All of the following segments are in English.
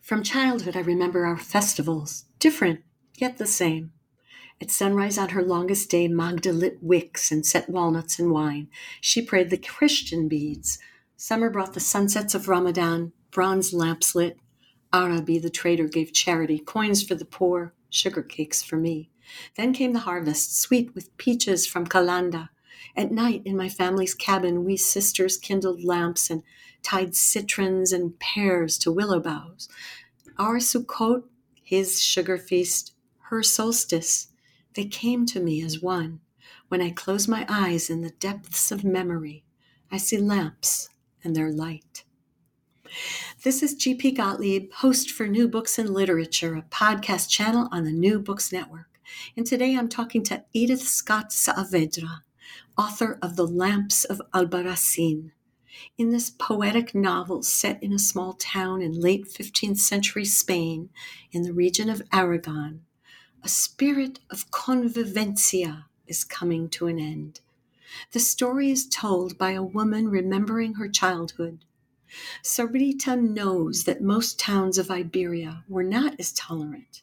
From childhood, I remember our festivals, different, yet the same. At sunrise on her longest day, Magda lit wicks and set walnuts in wine. She prayed the Christian beads. Summer brought the sunsets of Ramadan, bronze lamps lit. Arabi, the trader, gave charity, coins for the poor, sugar cakes for me. Then came the harvest, sweet with peaches from Calanda. At night, in my family's cabin, we sisters kindled lamps and tied citrons and pears to willow boughs. Our Sukkot, his sugar feast, her solstice, they came to me as one. When I close my eyes in the depths of memory, I see lamps and their light. This is GP Gottlieb, host for New Books in Literature, a podcast channel on the New Books Network. And today I'm talking to Edith Scott Saavedra, author of The Lamps of Albarracin. In this poetic novel set in a small town in late 15th century Spain in the region of Aragon, a spirit of convivencia is coming to an end. The story is told by a woman remembering her childhood. Sarita knows that most towns of Iberia were not as tolerant,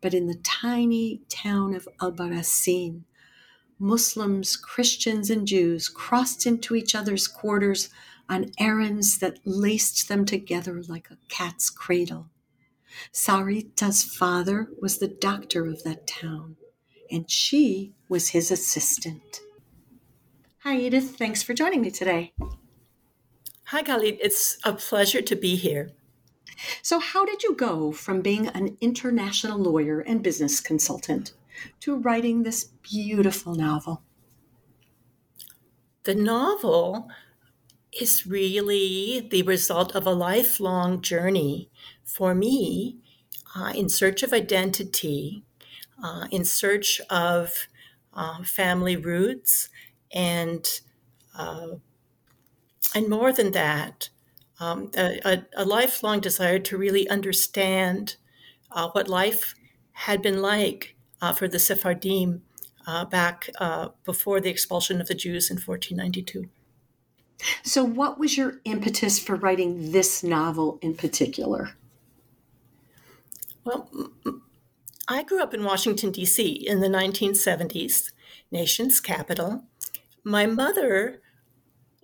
but in the tiny town of Albarracin, Muslims, Christians, and Jews crossed into each other's quarters on errands that laced them together like a cat's cradle. Sarita's father was the doctor of that town, and she was his assistant. Hi, Edith. Thanks for joining me today. Hi, Khalid. It's a pleasure to be here. So, how did you go from being an international lawyer and business consultant to writing this beautiful novel? The novel is really the result of a lifelong journey for me uh, in search of identity, uh, in search of uh, family roots, and uh, and more than that, um, a, a, lifelong desire to really understand uh, what life had been like uh, for the Sephardim back before the expulsion of the Jews in 1492. So, what was your impetus for writing this novel in particular? Well, I grew up in Washington, D.C. in the 1970s, nation's capital. My mother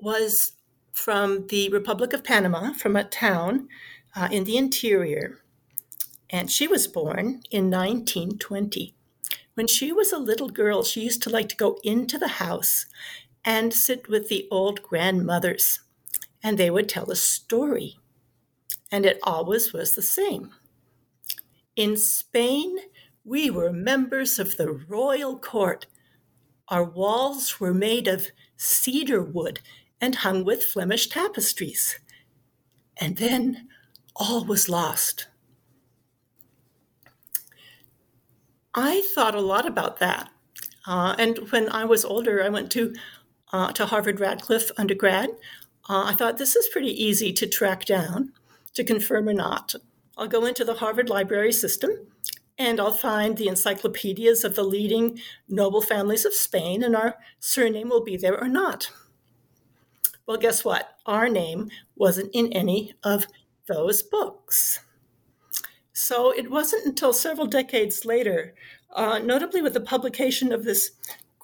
was from the Republic of Panama, from a town uh, in the interior, and she was born in 1920. When she was a little girl, she used to like to go into the house and sit with the old grandmothers, and they would tell a story. And it always was the same. In Spain, we were members of the royal court. Our walls were made of cedar wood and hung with Flemish tapestries. And then all was lost. I thought a lot about that. Uh, and when I was older, I went to uh, to Harvard Radcliffe undergrad. Uh, I thought this is pretty easy to track down to confirm or not. I'll go into the Harvard Library System and I'll find the encyclopedias of the leading noble families of Spain, and our surname will be there or not. Well, guess what? Our name wasn't in any of those books. So it wasn't until several decades later, uh, notably with the publication of this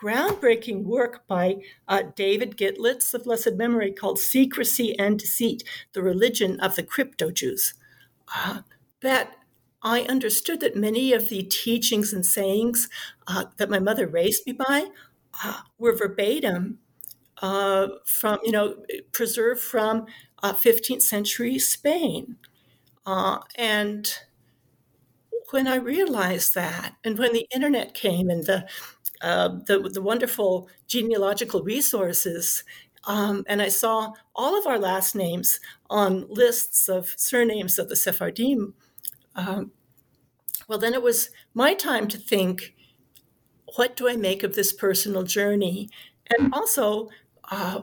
groundbreaking work by uh, David Gitlitz of blessed memory called Secrecy and Deceit The Religion of the Crypto Jews. Uh, that I understood that many of the teachings and sayings uh, that my mother raised me by uh, were verbatim uh, from, you know, preserved from 15th uh, century Spain. and when I realized that, and when the internet came and the uh, the, the wonderful genealogical resources, um, and I saw all of our last names on lists of surnames of the Sephardim. Um, well, then it was my time to think, what do I make of this personal journey? And also, uh,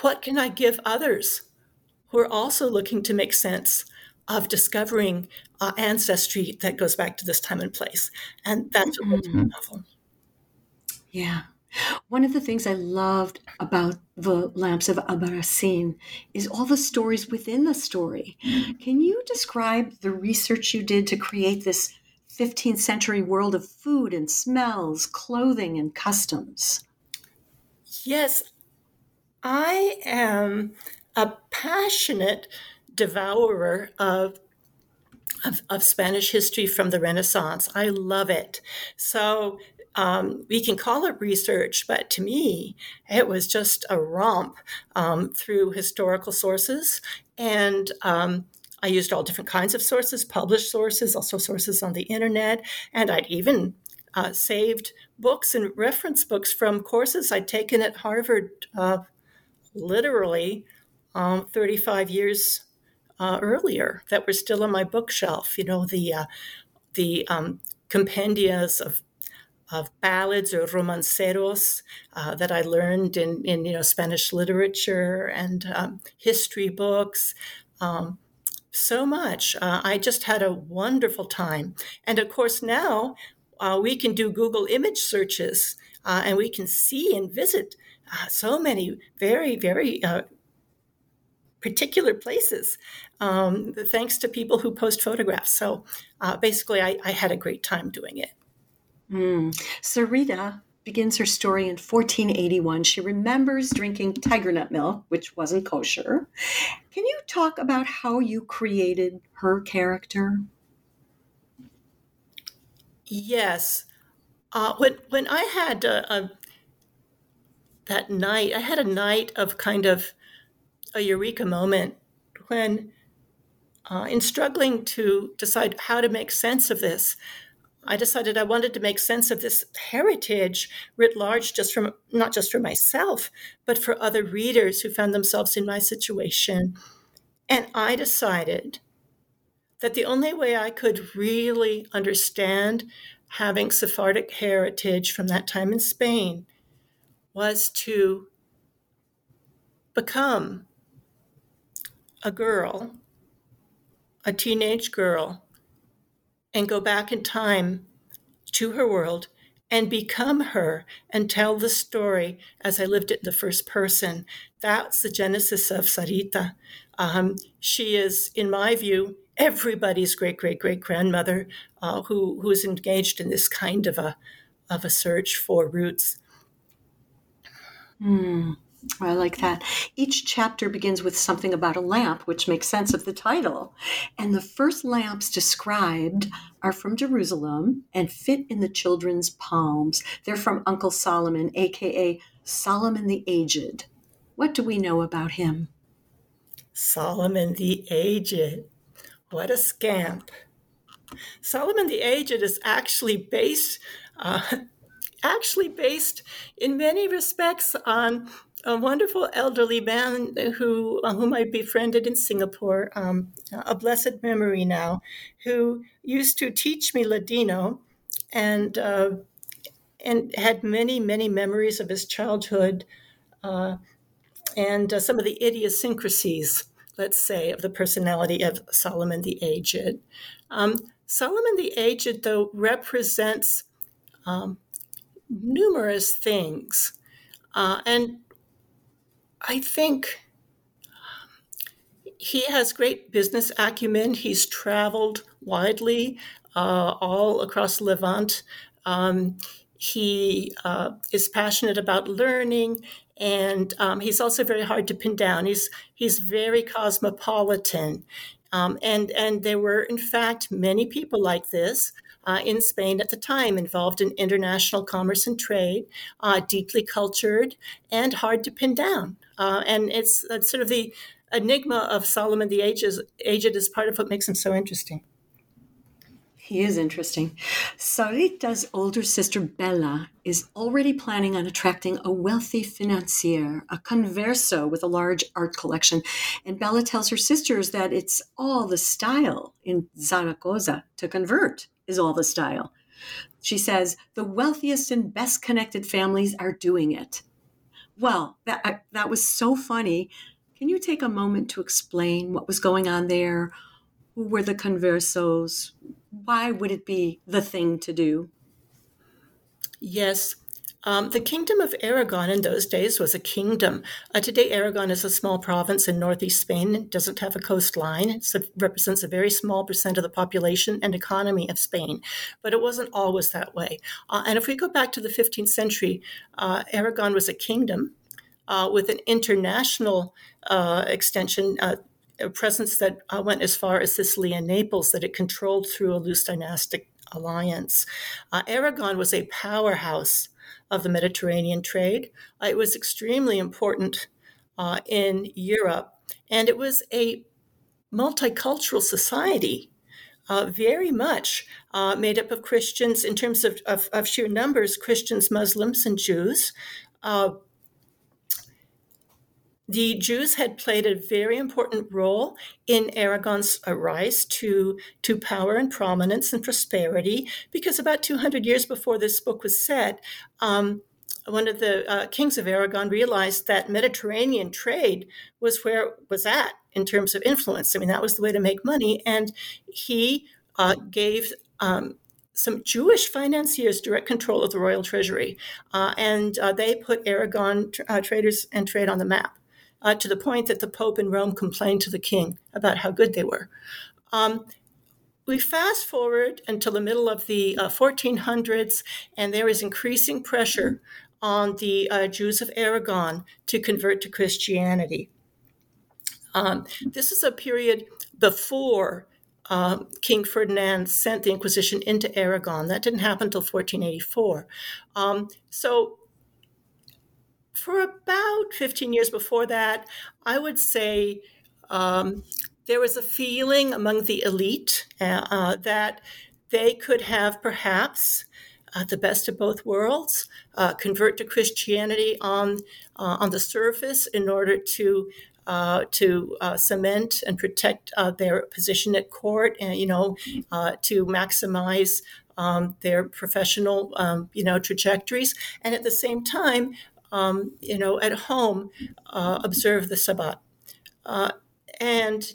what can I give others who are also looking to make sense of discovering uh, ancestry that goes back to this time and place. And that's what makes mm-hmm. novel. Yeah. One of the things I loved about the Lamps of Albarracin is all the stories within the story. Can you describe the research you did to create this 15th century world of food and smells, clothing, and customs? Yes, I am a passionate devourer of, of, of Spanish history from the Renaissance. I love it. So um, we can call it research, but to me, it was just a romp um, through historical sources. And um, I used all different kinds of sources, published sources, also sources on the internet. And I'd even uh, saved books and reference books from courses I'd taken at Harvard uh, literally um, 35 years uh, earlier that were still on my bookshelf. You know, the uh, the um, compendias of of ballads or romanceros uh, that I learned in, in you know Spanish literature and um, history books. Um, so much. Uh, I just had a wonderful time. And of course, now uh, we can do Google image searches uh, and we can see and visit uh, so many very, very uh, particular places, um, thanks to people who post photographs. So uh, basically, I, I, had a great time doing it. Mm. Sarita begins her story in 1481. She remembers drinking tiger nut milk, which wasn't kosher. Can you talk about how you created her character? Yes. Uh, when when I had a, a, that night, I had a night of kind of a eureka moment when, uh, in struggling to decide how to make sense of this, I decided I wanted to make sense of this heritage writ large, just from not just for myself, but for other readers who found themselves in my situation. And I decided that the only way I could really understand having Sephardic heritage from that time in Spain was to become a girl, a teenage girl, and go back in time to her world and become her and tell the story as I lived it in the first person. That's the genesis of Sarita. Um, she is, in my view, everybody's great great great grandmother uh, who who is engaged in this kind of a of a search for roots. Hmm. I like that. Each chapter begins with something about a lamp, which makes sense of the title. And the first lamps described are from Jerusalem and fit in the children's palms. They're from Uncle Solomon, aka Solomon the Aged. What do we know about him? Solomon the Aged. What a scamp. Solomon the Aged is actually based. Uh, actually based in many respects on a wonderful elderly man who uh, whom I befriended in Singapore, um, a blessed memory now, who used to teach me Ladino, and uh, and had many many memories of his childhood, uh, and uh, some of the idiosyncrasies, let's say, of the personality of Solomon the Aged. Um, Solomon the Aged, though, represents um, numerous things. Uh, and I think he has great business acumen. He's traveled widely uh, all across Levant. Um, he uh, is passionate about learning, and um, he's also very hard to pin down. He's he's very cosmopolitan, um, and and there were in fact many people like this uh, in Spain at the time, involved in international commerce and trade, uh, deeply cultured, and hard to pin down. Uh, and it's, it's, sort of the enigma of Solomon the Aged, Aged is part of what makes him so interesting. He is interesting. Sarita's older sister Bella is already planning on attracting a wealthy financier, a converso with a large art collection. And Bella tells her sisters that it's all the style in Zaragoza to convert is all the style. She says the wealthiest and best connected families are doing it. Well, that that was so funny. Can you take a moment to explain what was going on there? Who were the conversos? Why would it be the thing to do? Yes, um, the Kingdom of Aragon in those days was a kingdom. Uh, today, Aragon is a small province in northeast Spain. It doesn't have a coastline. It represents a very small percent of the population and economy of Spain. But it wasn't always that way. Uh, and if we go back to the 15th century, uh, Aragon was a kingdom uh, with an international uh, extension. Uh, a presence that went as far as Sicily and Naples, that it controlled through a loose dynastic alliance. Aragon was a powerhouse of the Mediterranean trade. Uh, it was extremely important uh, in Europe, and it was a multicultural society. Uh, very much uh, made up of Christians in terms of, of, of, sheer numbers Christians, Muslims, and Jews. The Jews had played a very important role in Aragon's rise to, to power and prominence and prosperity because about 200 years before this book was set, um, one of the uh, kings of Aragon realized that Mediterranean trade was where it was at in terms of influence. I mean, that was the way to make money. And he uh, gave um, some Jewish financiers direct control of the royal treasury. Uh, and uh, they put Aragon uh, traders and trade on the map uh, to the point that the Pope in Rome complained to the king about how good they were. Um, we fast forward until the middle of the uh, 1400s, and there is increasing pressure on the uh, Jews of Aragon to convert to Christianity. Um, this is a period before um, King Ferdinand sent the Inquisition into Aragon. That didn't happen until 1484. Um, so for about 15 years before that, I would say um, there was a feeling among the elite uh, uh, that they could have perhaps uh, the best of both worlds, uh, convert to Christianity on uh, on the surface in order to uh, to cement and protect their position at court, and you know to maximize um, their professional um, you know trajectories, and at the same time um, you know, at home, uh, observe the Sabbat. Uh, and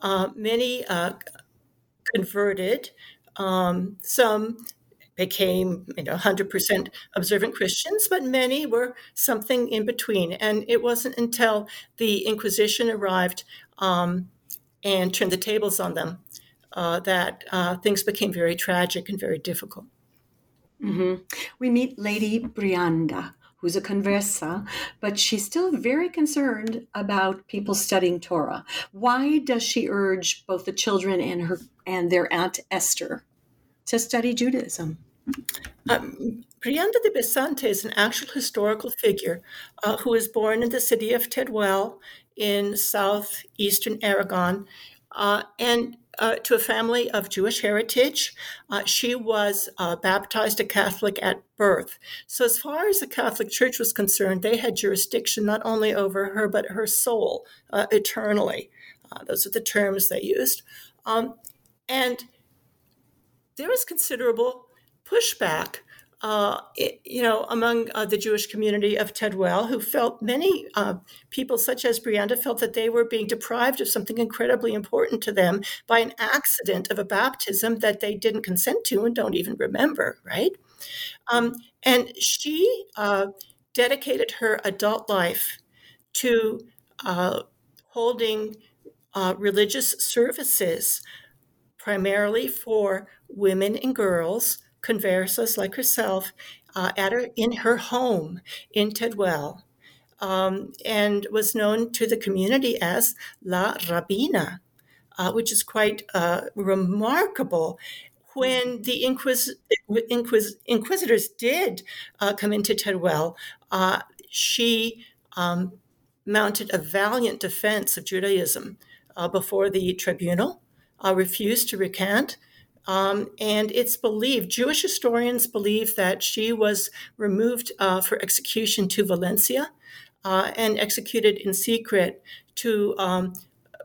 uh, many uh, converted. Um, some became you know 100% observant Christians, but many were something in between. And it wasn't until the Inquisition arrived um, and turned the tables on them uh, that uh, things became very tragic and very difficult. Mm-hmm. We meet Lady Brianda, who's a conversa, but she's still very concerned about people studying Torah. Why does she urge both the children and her and their aunt Esther to study Judaism? Um, Brianda de Besante is an actual historical figure uh, who was born in the city of Teruel in southeastern Aragon. Uh, and uh, to a family of Jewish heritage. Uh, she was uh, baptized a Catholic at birth. So, as far as the Catholic Church was concerned, they had jurisdiction not only over her, but her soul uh, eternally. Uh, those are the terms they used. Um, and there was considerable pushback uh, you know, among uh, the Jewish community of Teruel, who felt many uh, people, such as Brianda, felt that they were being deprived of something incredibly important to them by an accident of a baptism that they didn't consent to and don't even remember, right? Um, and she uh, dedicated her adult life to uh, holding religious services primarily for women and girls conversas like herself, uh, at her in her home in Teruel, um, and was known to the community as La Rabina, uh, which is quite uh, remarkable. When the Inquis- Inquis- Inquisitors did uh, come into Teruel, uh, she um, mounted a valiant defense of Judaism uh, before the tribunal, refused to recant. Um, and it's believed, Jewish historians believe that she was removed uh, for execution to Valencia uh, and executed in secret to um,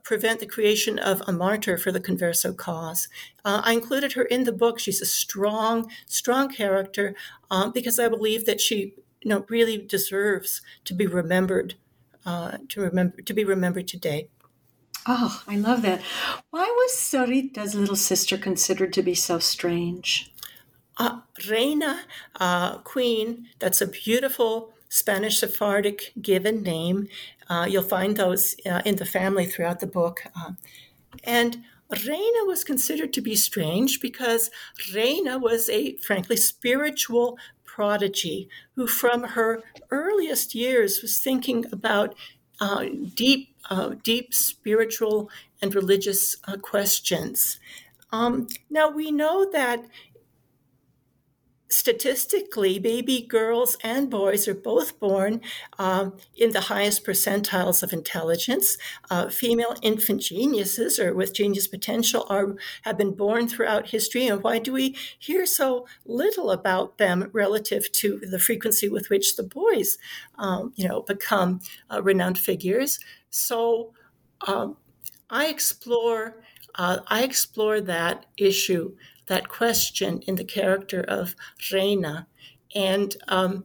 prevent the creation of a martyr for the Converso cause. Uh, I included her in the book. She's a strong, strong character um, because I believe that she, you know, really deserves to be remembered, uh, to remember, to be remembered today. Oh, I love that. Why was Sarita's little sister considered to be so strange? Uh, Reina, uh, queen, that's a beautiful Spanish Sephardic given name. Uh, you'll find those uh, in the family throughout the book. Uh, and Reina was considered to be strange because Reina was a, frankly, spiritual prodigy who, from her earliest years, was thinking about uh, deep, uh, deep spiritual and religious uh, questions. Um, now, we know that statistically, baby girls and boys are both born um, in the highest percentiles of intelligence. Uh, female infant geniuses, or with genius potential, are have been born throughout history. And why do we hear so little about them relative to the frequency with which the boys, um, you know, become uh, renowned figures? So, um, I explore. Uh, I explore that issue that question in the character of Reina. And um,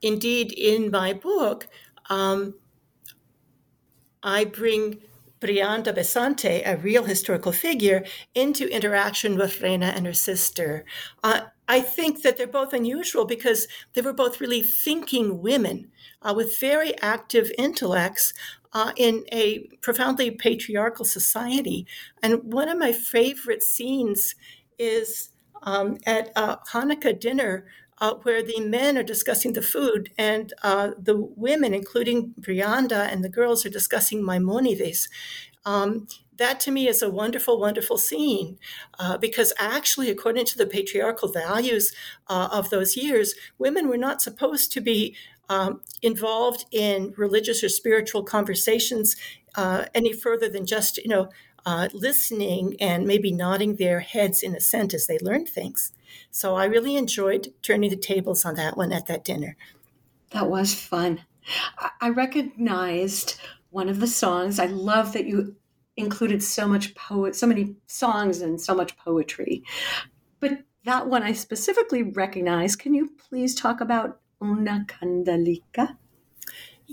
indeed, in my book, um, I bring Brianda Besante, a real historical figure, into interaction with Reina and her sister. Uh, I think that they're both unusual because they were both really thinking women uh, with very active intellects uh, in a profoundly patriarchal society. And one of my favorite scenes is um, at a Hanukkah dinner uh, where the men are discussing the food and uh, the women, including Brianda and the girls, are discussing Maimonides. Um, that to me is a wonderful, wonderful scene uh, because actually, according to the patriarchal values uh, of those years, women were not supposed to be um, involved in religious or spiritual conversations uh, any further than just, you know, uh, listening and maybe nodding their heads in assent as they learned things. So I really enjoyed turning the tables on that one at that dinner. That was fun. I recognized one of the songs. I love that you included so much poet, so many songs and so much poetry. But that one I specifically recognize. Can you please talk about Una Candelica?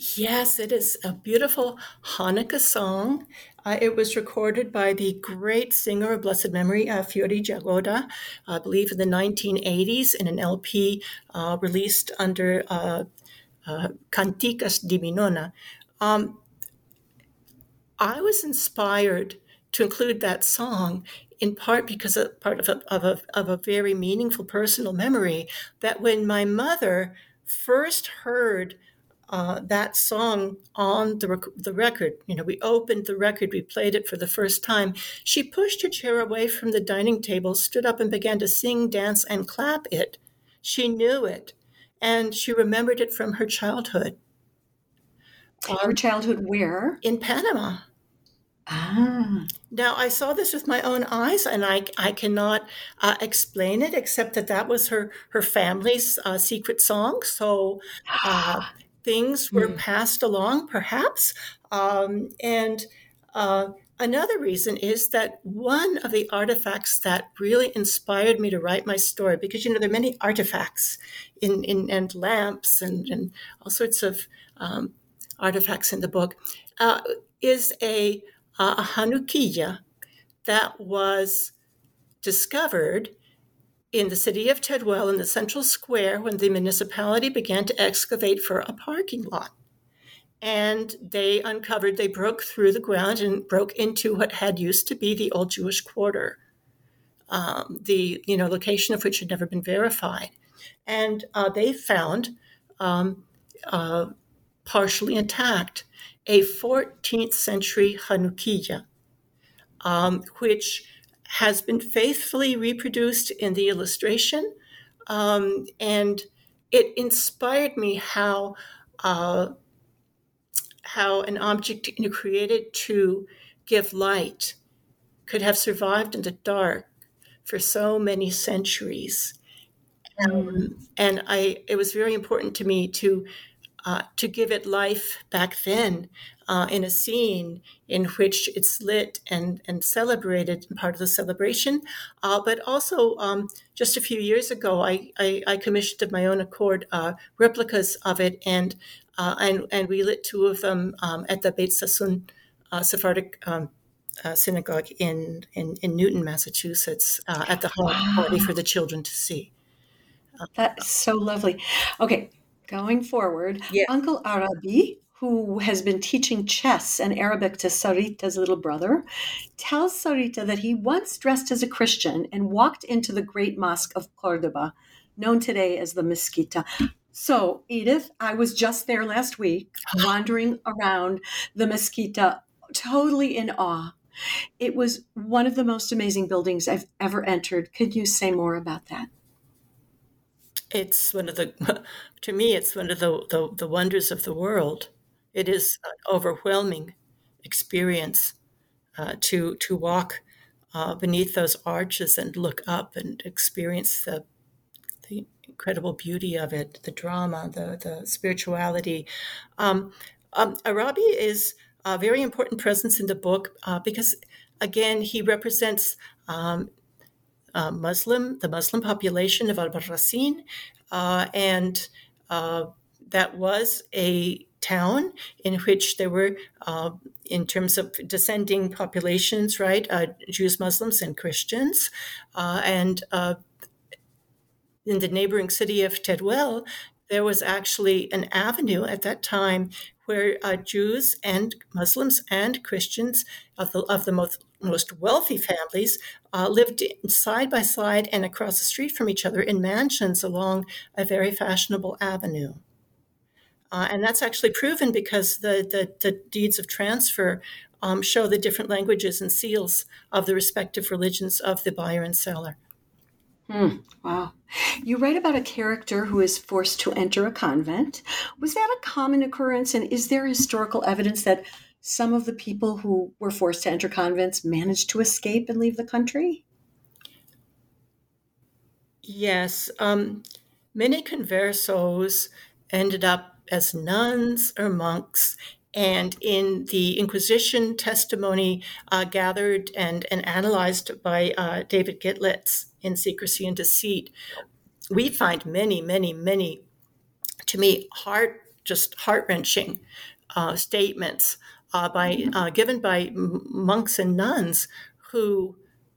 Yes, it is a beautiful Hanukkah song. Uh, it was recorded by the great singer of blessed memory, uh, Flory Jagoda, I believe in the 1980s in an LP uh, released under uh, uh, Kantikas di mi Nona. Um, I was inspired to include that song in part because of part of a, of a, of a very meaningful personal memory that when my mother first heard uh, that song on the, rec- the record. You know, we opened the record, we played it for the first time. She pushed her chair away from the dining table, stood up, and began to sing, dance, and clap it. She knew it, and she remembered it from her childhood. Her childhood where? In Panama. Ah. Now, I saw this with my own eyes, and I, I cannot uh, explain it except that that was her, her family's uh, secret song. So uh, things were mm. passed along, perhaps. Um, and uh, another reason is that one of the artifacts that really inspired me to write my story, because, you know, there are many artifacts in, in and lamps and, and all sorts of um, artifacts in the book, uh, is a uh, a Hanukkah that was discovered in the city of Teruel in the central square when the municipality began to excavate for a parking lot. And they uncovered, they broke through the ground and broke into what had used to be the old Jewish quarter, um, the you know location of which had never been verified. and uh, they found um, uh, partially intact a 14th century Hanukkah, um, which has been faithfully reproduced in the illustration. Um, and it inspired me how uh, how an object created to give light could have survived in the dark for so many centuries. Um, and I, it was very important to me to uh, to give it life back then uh, in a scene in which it's lit and, and celebrated and part of the celebration. Uh, but also, um, just a few years ago, I, I, I commissioned of my own accord uh, replicas of it, and, uh, and, and we lit two of them um, at the Beit Sassoon uh, Sephardic um, synagogue in, in, in Newton, Massachusetts, at the home wow. party for the children to see. That's so lovely. Okay, going forward, yeah. Uncle Arabi, who has been teaching chess and Arabic to Sarita's little brother, tells Sarita that he once dressed as a Christian and walked into the great mosque of Cordoba, known today as the Mezquita. So, Edith, I was just there last week, wandering around the Mezquita, totally in awe. It was one of the most amazing buildings I've ever entered. Could you say more about that? It's one of the to me it's one of the, the, the wonders of the world. It is an overwhelming experience uh, to to walk uh, beneath those arches and look up and experience the the incredible beauty of it the drama the the spirituality. Um, um, arabi is a very important presence in the book uh, because again he represents um, uh, Muslim, the Muslim population of Albarracin, uh, and uh, that was a town in which there were, uh, in terms of descending populations, right, uh, Jews, Muslims, and Christians, uh, and in the neighboring city of Teruel, there was actually an avenue at that time where uh, Jews and Muslims and Christians of the, of the most, most wealthy families uh, lived side by side and across the street from each other in mansions along a very fashionable avenue. Uh, and that's actually proven because the, the, the deeds of transfer um, show the different languages and seals of the respective religions of the buyer and seller. Hmm. Wow. You write about a character who is forced to enter a convent. Was that a common occurrence? And is there historical evidence that some of the people who were forced to enter convents managed to escape and leave the country? Yes. Um, many conversos ended up as nuns or monks and in the Inquisition testimony uh, gathered and, and analyzed by uh, David Gitlitz in Secrecy and Deceit, we find many, many, many, to me, heart just heart wrenching uh, statements uh, by uh, given by monks and nuns who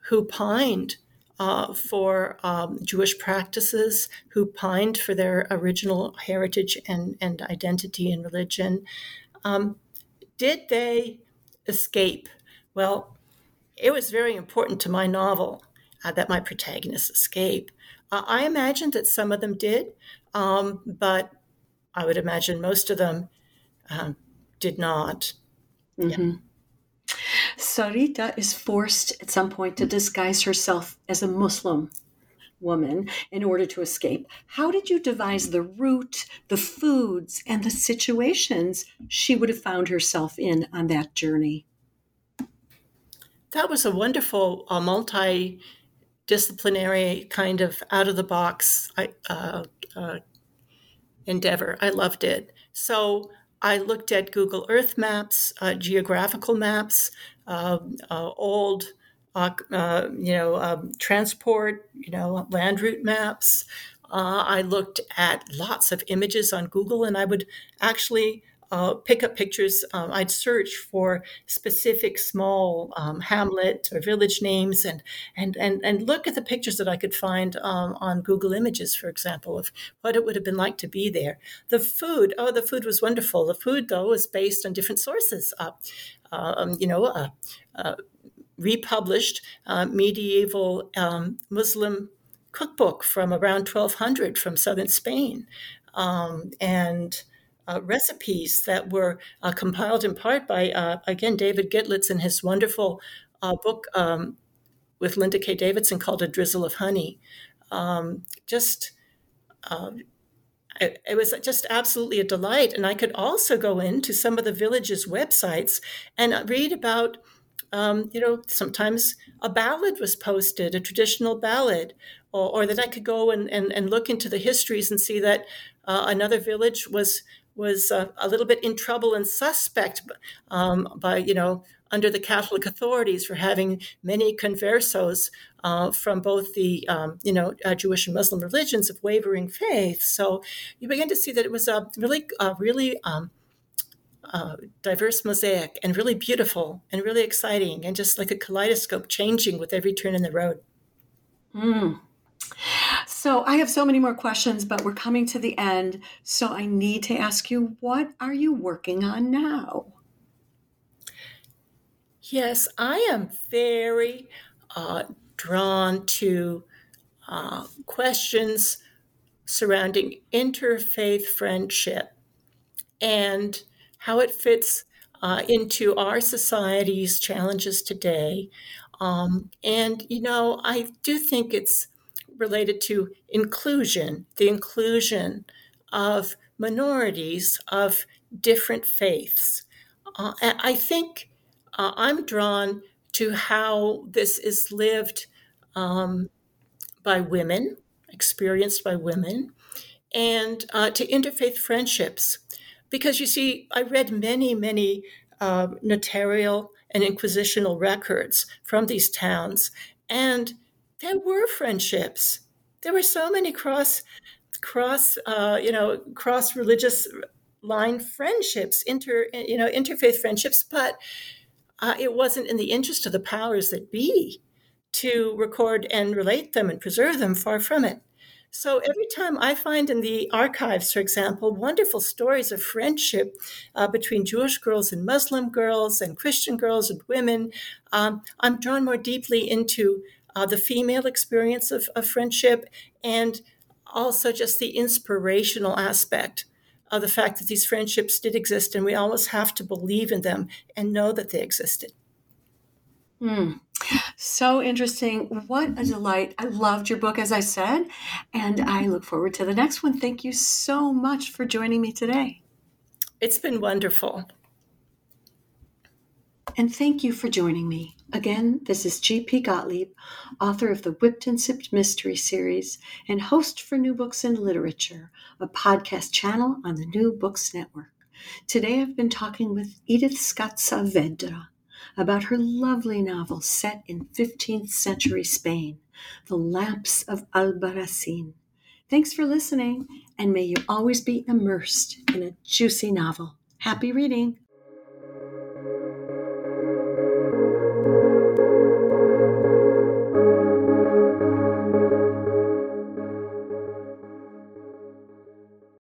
who pined uh, for um, Jewish practices, who pined for their original heritage and, and identity and religion, um, did they escape? Well, it was very important to my novel uh, that my protagonists escape. Uh, I imagine that some of them did, um, but I would imagine most of them um, did not. Mm-hmm. Yeah. Sarita is forced at some point to disguise herself as a Muslim woman in order to escape. How did you devise the route, the foods, and the situations she would have found herself in on that journey? That was a wonderful uh, multi-disciplinary kind of out of the box uh, uh, endeavor. I loved it. So I looked at Google Earth maps, uh, geographical maps, uh, uh, old uh, uh, you know, um, transport, you know, land route maps. Uh, I looked at lots of images on Google, and I would actually uh, pick up pictures. Um, I'd search for specific small um, hamlet or village names, and and and and look at the pictures that I could find um, on Google Images, for example, of what it would have been like to be there. The food, oh, the food was wonderful. The food, though, was based on different sources. Uh, you know, uh, republished uh, medieval um, Muslim cookbook from around 1200 from southern Spain. Um, and uh, recipes that were uh, compiled in part by, uh, again, David Gitlitz in his wonderful uh, book um, with Linda K. Davidson called A Drizzle of Honey. Um, just, it, it, was just absolutely a delight. And I could also go into some of the villages' websites and read about. Um, you know, sometimes a ballad was posted, a traditional ballad, or, or that I could go and, and, and look into the histories and see that uh, another village was was uh, a little bit in trouble and suspect um, by, you know, under the Catholic authorities for having many conversos uh, from both the, um, you know, uh, Jewish and Muslim religions of wavering faith. So you begin to see that it was a really, really um, uh, diverse mosaic and really beautiful and really exciting and just like a kaleidoscope changing with every turn in the road. Mm. So I have so many more questions, but we're coming to the end. So I need to ask you, what are you working on now? Yes, I am very uh, drawn to uh, questions surrounding interfaith friendship and how it fits uh, into our society's challenges today. Um, and, you know, I do think it's related to inclusion, the inclusion of minorities of different faiths. Uh, I think uh, I'm drawn to how this is lived um, by women, experienced by women, and uh, to interfaith friendships. Because you see, I read many, many uh, notarial and inquisitional records from these towns, and there were friendships. There were so many cross, cross, uh, you know, cross religious line friendships, inter, you know, interfaith friendships, but uh, it wasn't in the interest of the powers that be to record and relate them and preserve them. Far from it. So every time I find in the archives, for example, wonderful stories of friendship uh, between Jewish girls and Muslim girls and Christian girls and women, um, I'm drawn more deeply into uh, the female experience of, of friendship, and also just the inspirational aspect of the fact that these friendships did exist and we always have to believe in them and know that they existed. Hmm. So interesting. What a delight. I loved your book, as I said, and I look forward to the next one. Thank you so much for joining me today. It's been wonderful. And thank you for joining me. Again, this is G.P. Gottlieb, author of the Whipped and Sipped Mystery Series and host for New Books in Literature, a podcast channel on the New Books Network. Today I've been talking with Edith Scott Saavedra about her lovely novel set in 15th century Spain, The Lamps of Albarracin. Thanks for listening, and may you always be immersed in a juicy novel. Happy reading!